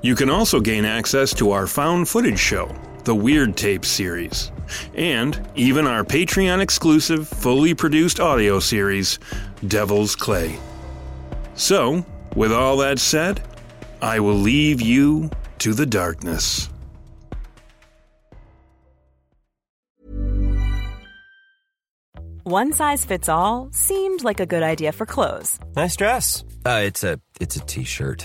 You can also gain access to our found footage show, the Weird Tape series, and even our Patreon exclusive, fully produced audio series, Devil's Clay. So, with all that said, I will leave you to the darkness. One size fits all seemed like a good idea for clothes Nice dress. Uh, it's a it's a t-shirt.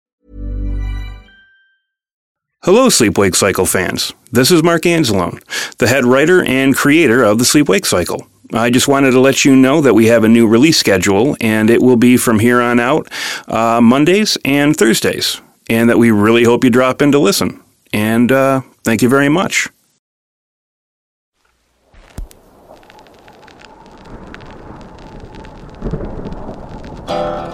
Hello, Sleep Wake Cycle fans. This is Mark Anzalone, the head writer and creator of the Sleep Wake Cycle. I just wanted to let you know that we have a new release schedule, and it will be from here on out uh, Mondays and Thursdays, and that we really hope you drop in to listen. And uh, thank you very much. I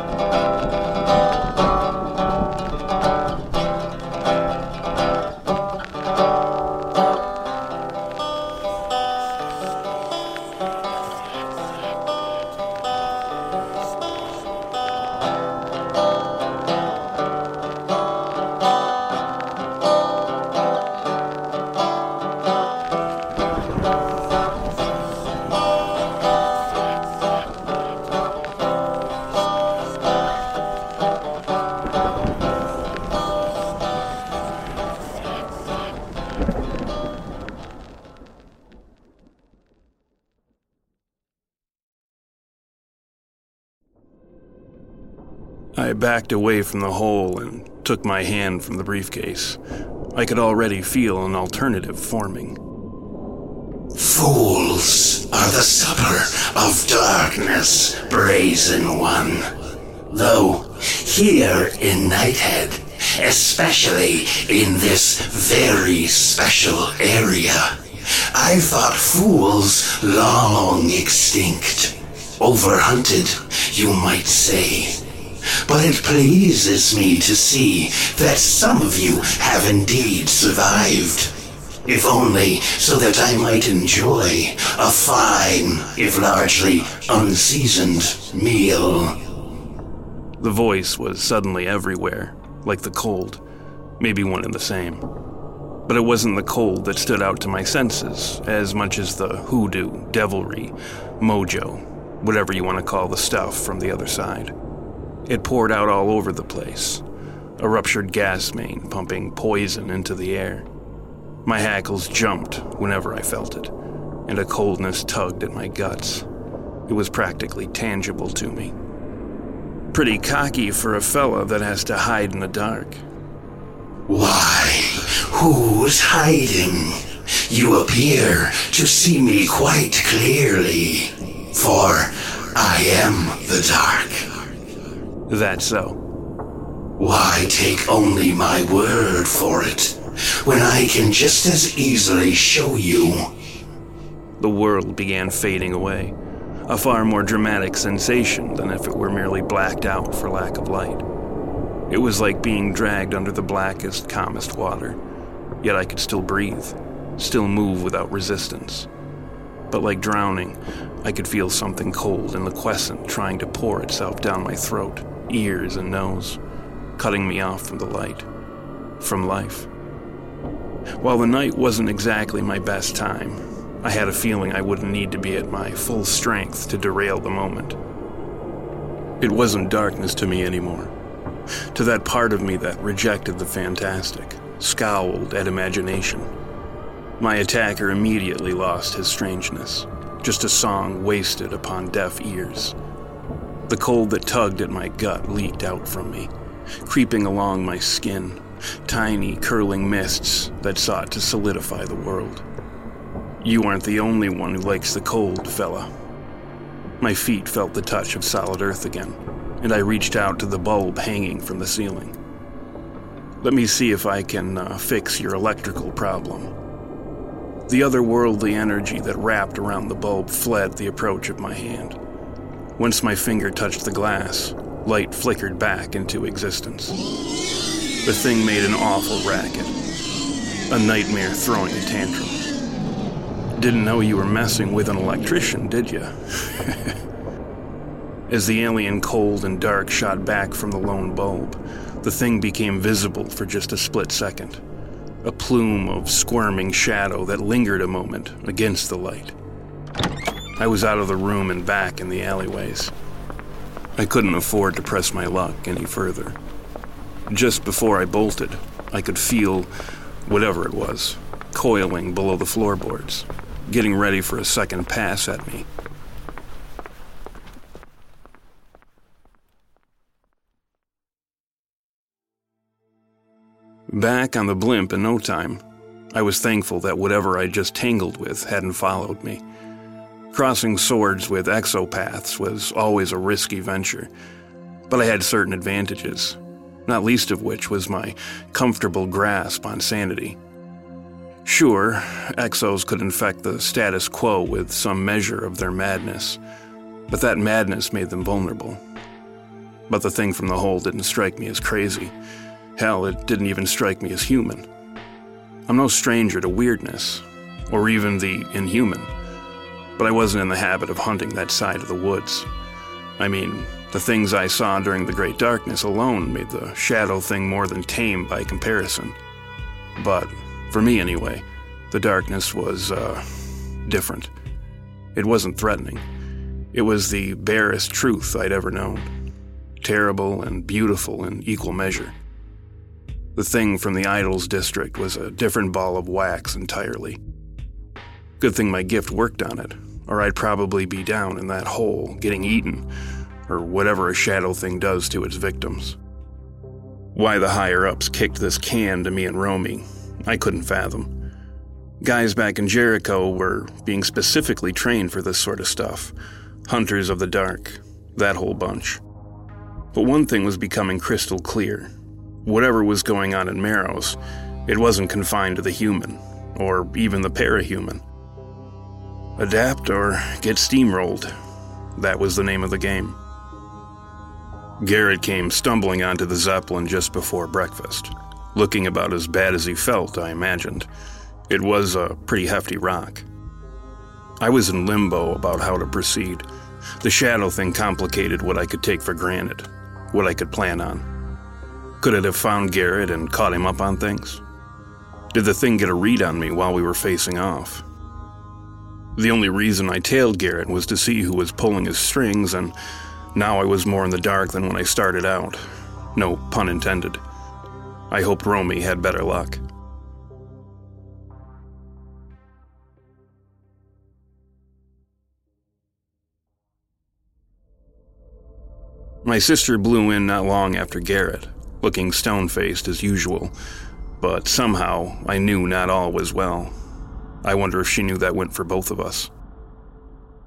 backed away from the hole and took my hand from the briefcase. I could already feel an alternative forming. Fools are the supper of darkness, brazen one. Though, here in Nighthead, especially in this very special area, I thought fools long extinct. Overhunted, you might say. But it pleases me to see that some of you have indeed survived. If only so that I might enjoy a fine, if largely unseasoned, meal. The voice was suddenly everywhere, like the cold, maybe one and the same. But it wasn't the cold that stood out to my senses as much as the hoodoo, devilry, mojo, whatever you want to call the stuff from the other side. It poured out all over the place, a ruptured gas main pumping poison into the air. My hackles jumped whenever I felt it, and a coldness tugged at my guts. It was practically tangible to me. Pretty cocky for a fella that has to hide in the dark. Why, who's hiding? You appear to see me quite clearly, for I am the dark. That's so. Why take only my word for it, when I can just as easily show you? The world began fading away, a far more dramatic sensation than if it were merely blacked out for lack of light. It was like being dragged under the blackest, calmest water, yet I could still breathe, still move without resistance. But like drowning, I could feel something cold and liquescent trying to pour itself down my throat, ears, and nose, cutting me off from the light, from life. While the night wasn't exactly my best time, I had a feeling I wouldn't need to be at my full strength to derail the moment. It wasn't darkness to me anymore. To that part of me that rejected the fantastic, scowled at imagination. My attacker immediately lost his strangeness, just a song wasted upon deaf ears. The cold that tugged at my gut leaked out from me, creeping along my skin, tiny curling mists that sought to solidify the world. You aren't the only one who likes the cold, fella. My feet felt the touch of solid earth again, and I reached out to the bulb hanging from the ceiling. Let me see if I can uh, fix your electrical problem. The otherworldly energy that wrapped around the bulb fled the approach of my hand. Once my finger touched the glass, light flickered back into existence. The thing made an awful racket, a nightmare throwing a tantrum. Didn't know you were messing with an electrician, did you? As the alien cold and dark shot back from the lone bulb, the thing became visible for just a split second. A plume of squirming shadow that lingered a moment against the light. I was out of the room and back in the alleyways. I couldn't afford to press my luck any further. Just before I bolted, I could feel whatever it was coiling below the floorboards, getting ready for a second pass at me. Back on the blimp in no time, I was thankful that whatever I just tangled with hadn't followed me. Crossing swords with exopaths was always a risky venture, but I had certain advantages, not least of which was my comfortable grasp on sanity. Sure, exos could infect the status quo with some measure of their madness, but that madness made them vulnerable. But the thing from the hole didn't strike me as crazy. Hell, it didn't even strike me as human. I'm no stranger to weirdness, or even the inhuman, but I wasn't in the habit of hunting that side of the woods. I mean, the things I saw during the Great Darkness alone made the shadow thing more than tame by comparison. But, for me anyway, the darkness was, uh, different. It wasn't threatening. It was the barest truth I'd ever known. Terrible and beautiful in equal measure. The thing from the Idols district was a different ball of wax entirely. Good thing my gift worked on it, or I'd probably be down in that hole, getting eaten, or whatever a shadow thing does to its victims. Why the higher ups kicked this can to me and Romy, I couldn't fathom. Guys back in Jericho were being specifically trained for this sort of stuff hunters of the dark, that whole bunch. But one thing was becoming crystal clear whatever was going on in Maros, it wasn't confined to the human, or even the parahuman. Adapt or get steamrolled. That was the name of the game. Garrett came stumbling onto the Zeppelin just before breakfast, looking about as bad as he felt, I imagined. It was a pretty hefty rock. I was in limbo about how to proceed. The shadow thing complicated what I could take for granted, what I could plan on. Could it have found Garrett and caught him up on things? Did the thing get a read on me while we were facing off? The only reason I tailed Garrett was to see who was pulling his strings, and now I was more in the dark than when I started out. No pun intended. I hoped Romy had better luck. My sister blew in not long after Garrett looking stone faced as usual, but somehow I knew not all was well. I wonder if she knew that went for both of us.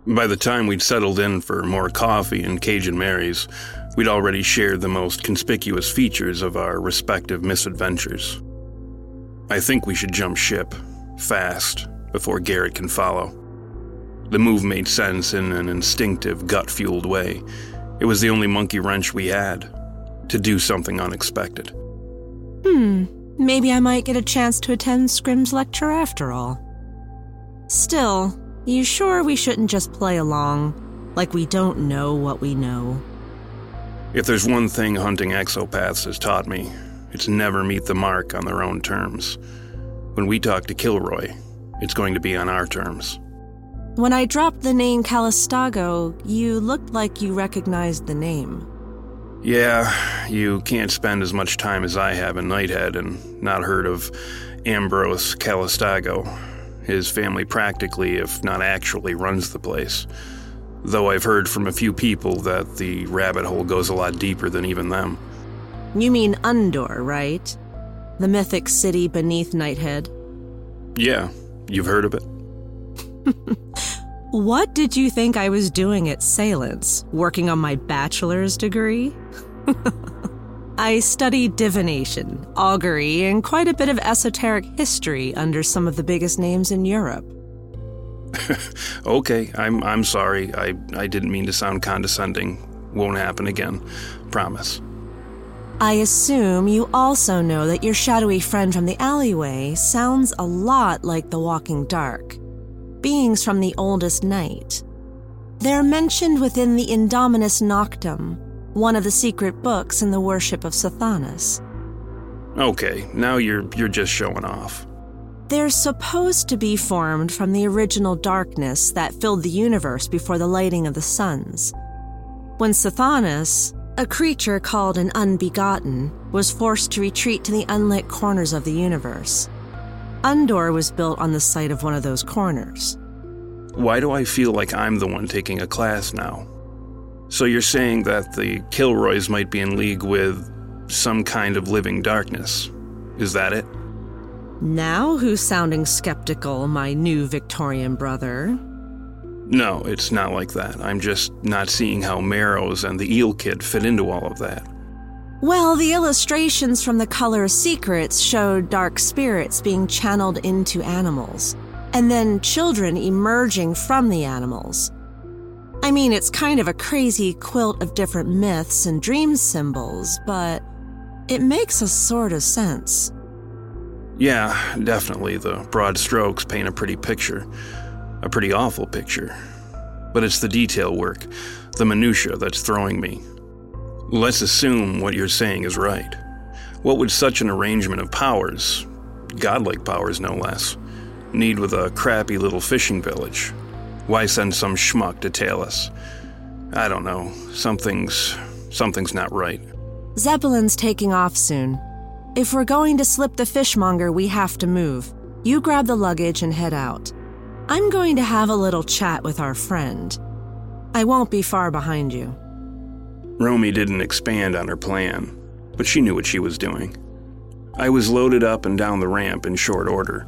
By the time we'd settled in for more coffee and Cajun Marys, we'd already shared the most conspicuous features of our respective misadventures. I think we should jump ship, fast, before Garrett can follow. The move made sense in an instinctive, gut fueled way. It was the only monkey wrench we had, to do something unexpected. Hmm, maybe I might get a chance to attend Scrim's lecture after all. Still, you sure we shouldn't just play along, like we don't know what we know? If there's one thing hunting exopaths has taught me, it's never meet the mark on their own terms. When we talk to Kilroy, it's going to be on our terms. When I dropped the name Calistago, you looked like you recognized the name. Yeah, you can't spend as much time as I have in Nighthead and not heard of Ambrose Calistago. His family practically, if not actually, runs the place. Though I've heard from a few people that the rabbit hole goes a lot deeper than even them. You mean Undor, right? The mythic city beneath Nighthead? Yeah, you've heard of it. What did you think I was doing at Salence, working on my bachelor's degree? I studied divination, augury, and quite a bit of esoteric history under some of the biggest names in Europe. okay, I'm I'm sorry. I I didn't mean to sound condescending. Won't happen again. Promise. I assume you also know that your shadowy friend from the alleyway sounds a lot like the Walking Dark beings from the oldest night. They're mentioned within the Indominus Noctum, one of the secret books in the worship of Sathanas. Okay, now you're you're just showing off. They're supposed to be formed from the original darkness that filled the universe before the lighting of the suns. When Sathanas, a creature called an unbegotten, was forced to retreat to the unlit corners of the universe. Undor was built on the site of one of those corners. Why do I feel like I'm the one taking a class now? So you're saying that the Kilroys might be in league with some kind of living darkness. Is that it? Now who's sounding skeptical, my new Victorian brother? No, it's not like that. I'm just not seeing how Marrows and the Eel Kid fit into all of that. Well, the illustrations from the Color Secrets showed dark spirits being channeled into animals, and then children emerging from the animals. I mean, it's kind of a crazy quilt of different myths and dream symbols, but it makes a sort of sense. Yeah, definitely. The broad strokes paint a pretty picture. A pretty awful picture. But it's the detail work, the minutiae that's throwing me. Let's assume what you're saying is right. What would such an arrangement of powers, godlike powers no less, need with a crappy little fishing village? Why send some schmuck to tail us? I don't know. Something's. something's not right. Zeppelin's taking off soon. If we're going to slip the fishmonger, we have to move. You grab the luggage and head out. I'm going to have a little chat with our friend. I won't be far behind you. Romy didn't expand on her plan, but she knew what she was doing. I was loaded up and down the ramp in short order.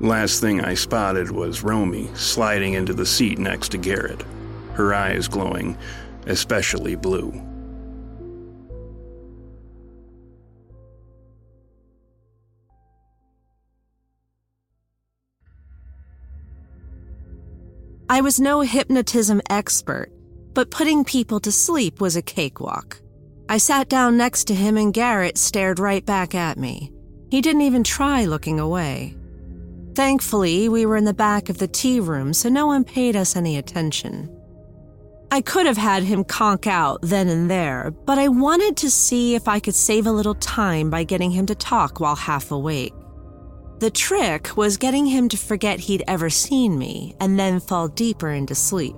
Last thing I spotted was Romy sliding into the seat next to Garrett, her eyes glowing especially blue. I was no hypnotism expert, but putting people to sleep was a cakewalk. I sat down next to him and Garrett stared right back at me. He didn't even try looking away. Thankfully, we were in the back of the tea room, so no one paid us any attention. I could have had him conk out then and there, but I wanted to see if I could save a little time by getting him to talk while half awake. The trick was getting him to forget he'd ever seen me and then fall deeper into sleep.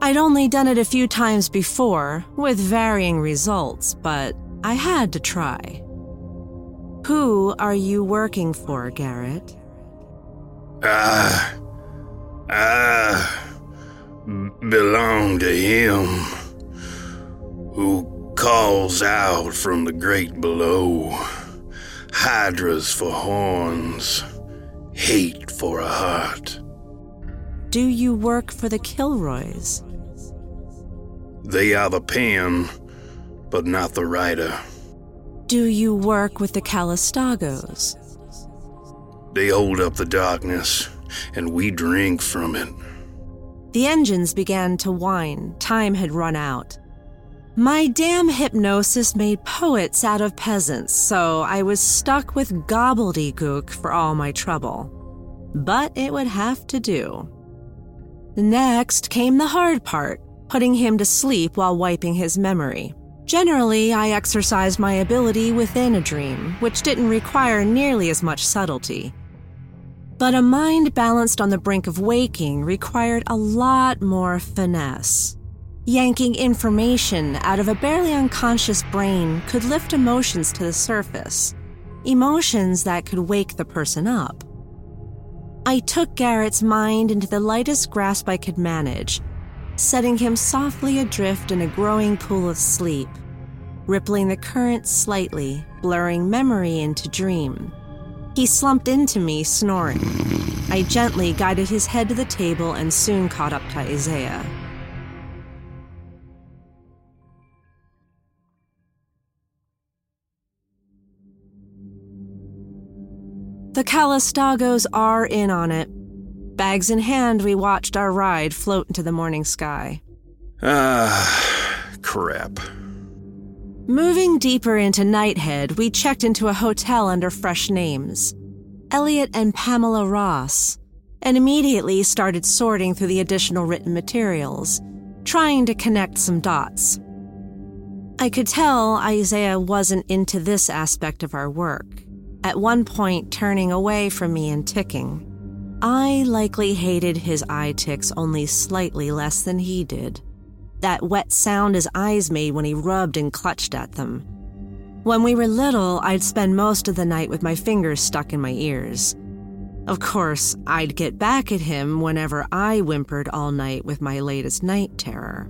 I'd only done it a few times before, with varying results, but I had to try. Who are you working for, Garrett? Ah, ah, belong to him who calls out from the great below. Hydras for horns, hate for a heart. Do you work for the Kilroys? They are the pen, but not the writer. Do you work with the Calistagos? They hold up the darkness, and we drink from it. The engines began to whine. Time had run out. My damn hypnosis made poets out of peasants, so I was stuck with gobbledygook for all my trouble. But it would have to do. Next came the hard part putting him to sleep while wiping his memory. Generally, I exercised my ability within a dream, which didn't require nearly as much subtlety. But a mind balanced on the brink of waking required a lot more finesse. Yanking information out of a barely unconscious brain could lift emotions to the surface, emotions that could wake the person up. I took Garrett's mind into the lightest grasp I could manage setting him softly adrift in a growing pool of sleep, rippling the current slightly, blurring memory into dream. He slumped into me, snoring. I gently guided his head to the table and soon caught up to Isaiah. The Calistagos are in on it, Bags in hand, we watched our ride float into the morning sky. Ah, crap. Moving deeper into Nighthead, we checked into a hotel under fresh names Elliot and Pamela Ross, and immediately started sorting through the additional written materials, trying to connect some dots. I could tell Isaiah wasn't into this aspect of our work, at one point turning away from me and ticking. I likely hated his eye ticks only slightly less than he did. That wet sound his eyes made when he rubbed and clutched at them. When we were little, I'd spend most of the night with my fingers stuck in my ears. Of course, I'd get back at him whenever I whimpered all night with my latest night terror.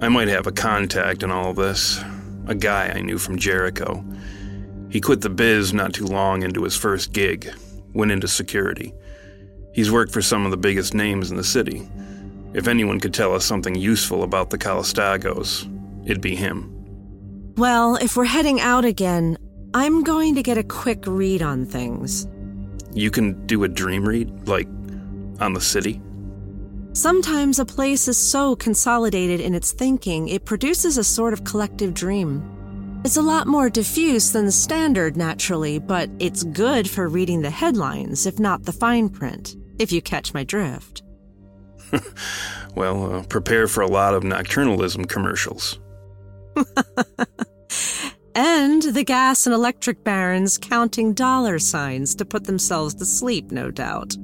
I might have a contact in all this. A guy I knew from Jericho. He quit the biz not too long into his first gig, went into security. He's worked for some of the biggest names in the city. If anyone could tell us something useful about the Calistagos, it'd be him. Well, if we're heading out again, I'm going to get a quick read on things. You can do a dream read? Like, on the city? Sometimes a place is so consolidated in its thinking, it produces a sort of collective dream. It's a lot more diffuse than the standard, naturally, but it's good for reading the headlines, if not the fine print if you catch my drift. well, uh, prepare for a lot of nocturnalism commercials. and the gas and electric barons counting dollar signs to put themselves to sleep, no doubt.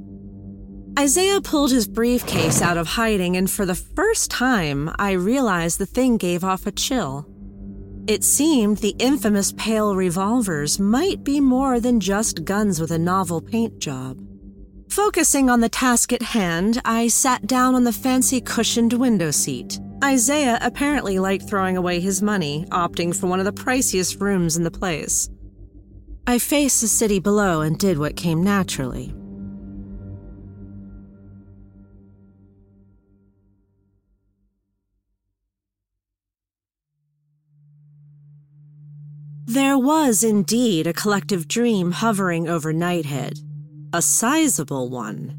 Isaiah pulled his briefcase out of hiding, and for the first time, I realized the thing gave off a chill. It seemed the infamous pale revolvers might be more than just guns with a novel paint job. Focusing on the task at hand, I sat down on the fancy cushioned window seat, Isaiah apparently liked throwing away his money, opting for one of the priciest rooms in the place. I faced the city below and did what came naturally. There was indeed a collective dream hovering over Nighthead, a sizable one.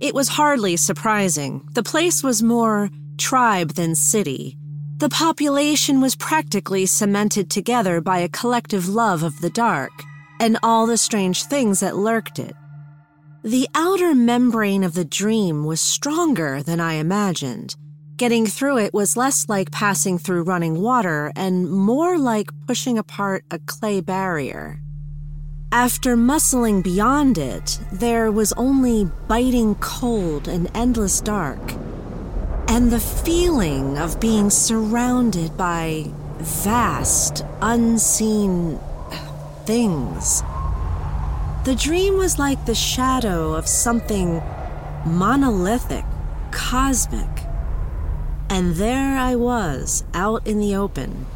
It was hardly surprising. The place was more tribe than city. The population was practically cemented together by a collective love of the dark and all the strange things that lurked it. The outer membrane of the dream was stronger than I imagined. Getting through it was less like passing through running water and more like pushing apart a clay barrier. After muscling beyond it, there was only biting cold and endless dark and the feeling of being surrounded by vast, unseen things. The dream was like the shadow of something monolithic, cosmic. And there I was, out in the open,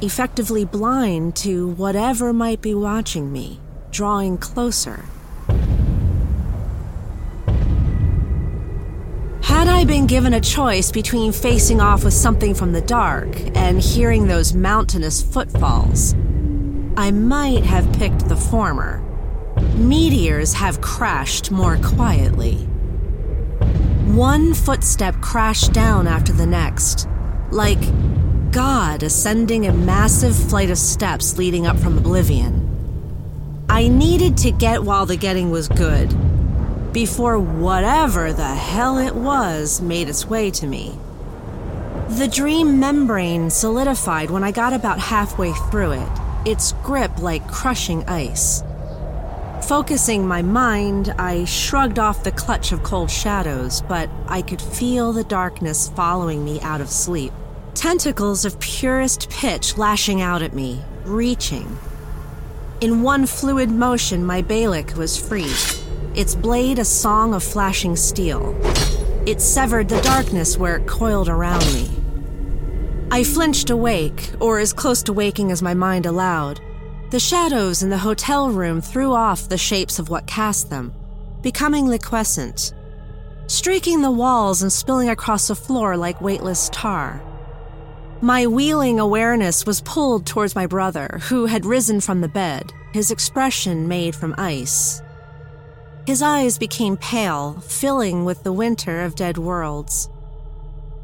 effectively blind to whatever might be watching me, drawing closer. Had I been given a choice between facing off with something from the dark and hearing those mountainous footfalls, I might have picked the former. Meteors have crashed more quietly. One footstep crashed down after the next, like God ascending a massive flight of steps leading up from oblivion. I needed to get while the getting was good before whatever the hell it was made its way to me. The dream membrane solidified when I got about halfway through it, its grip like crushing ice. Focusing my mind, I shrugged off the clutch of cold shadows, but I could feel the darkness following me out of sleep. Tentacles of purest pitch lashing out at me, reaching. In one fluid motion, my Balik was free its blade a song of flashing steel. It severed the darkness where it coiled around me. I flinched awake, or as close to waking as my mind allowed. The shadows in the hotel room threw off the shapes of what cast them, becoming liquescent, streaking the walls and spilling across the floor like weightless tar. My wheeling awareness was pulled towards my brother, who had risen from the bed, his expression made from ice. His eyes became pale, filling with the winter of dead worlds.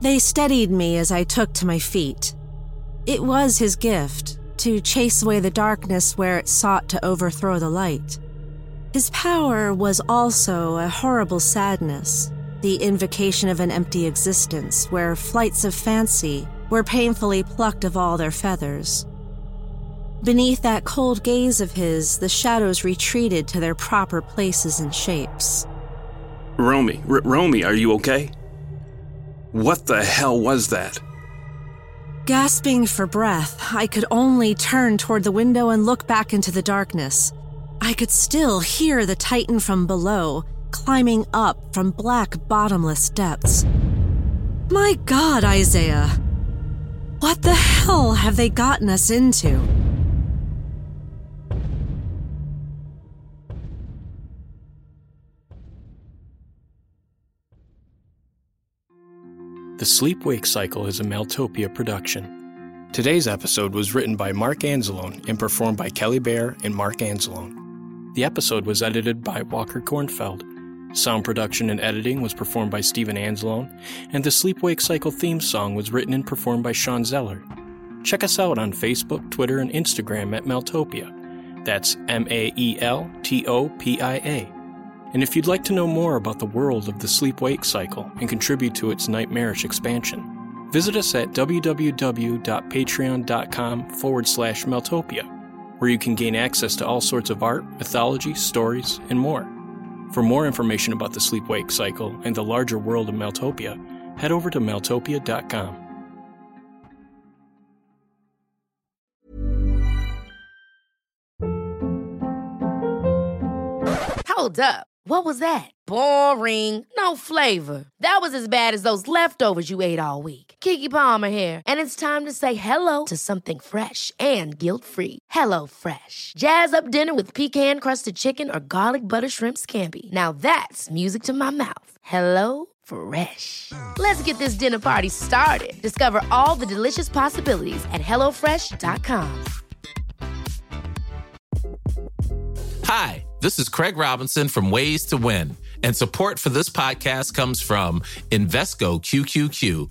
They steadied me as I took to my feet. It was his gift to chase away the darkness where it sought to overthrow the light. His power was also a horrible sadness, the invocation of an empty existence where flights of fancy were painfully plucked of all their feathers. Beneath that cold gaze of his, the shadows retreated to their proper places and shapes. Romy, R- Romy, are you okay? What the hell was that? Gasping for breath, I could only turn toward the window and look back into the darkness. I could still hear the Titan from below, climbing up from black, bottomless depths. My God, Isaiah! What the hell have they gotten us into? The Sleep Wake Cycle is a Maeltopia production. Today's episode was written by Mark Anzalone and performed by Kelly Bair and Mark Anzalone. The episode was edited by Walker Kornfeld. Sound production and editing was performed by Steven Anzalone, and the Sleep Wake Cycle theme song was written and performed by Shawn Zeller. Check us out on Facebook, Twitter, and Instagram at Maeltopia. That's M A E L T O P I A. And if you'd like to know more about the world of the sleep wake cycle and contribute to its nightmarish expansion, visit us at www.patreon.com forward slash Maeltopia, where you can gain access to all sorts of art, mythology, stories, and more. For more information about the sleep wake cycle and the larger world of Maeltopia, head over to maeltopia.com. Hold up. What was that? Boring. No flavor. That was as bad as those leftovers you ate all week. Keke Palmer here, and it's time to say hello to something fresh and guilt-free. Hello Fresh. Jazz up dinner with pecan-crusted chicken or garlic butter shrimp scampi. Now that's music to my mouth. Hello Fresh. Let's get this dinner party started. Discover all the delicious possibilities at hellofresh.com. Hi, this is Craig Robinson from Ways to Win, and support for this podcast comes from Invesco QQQ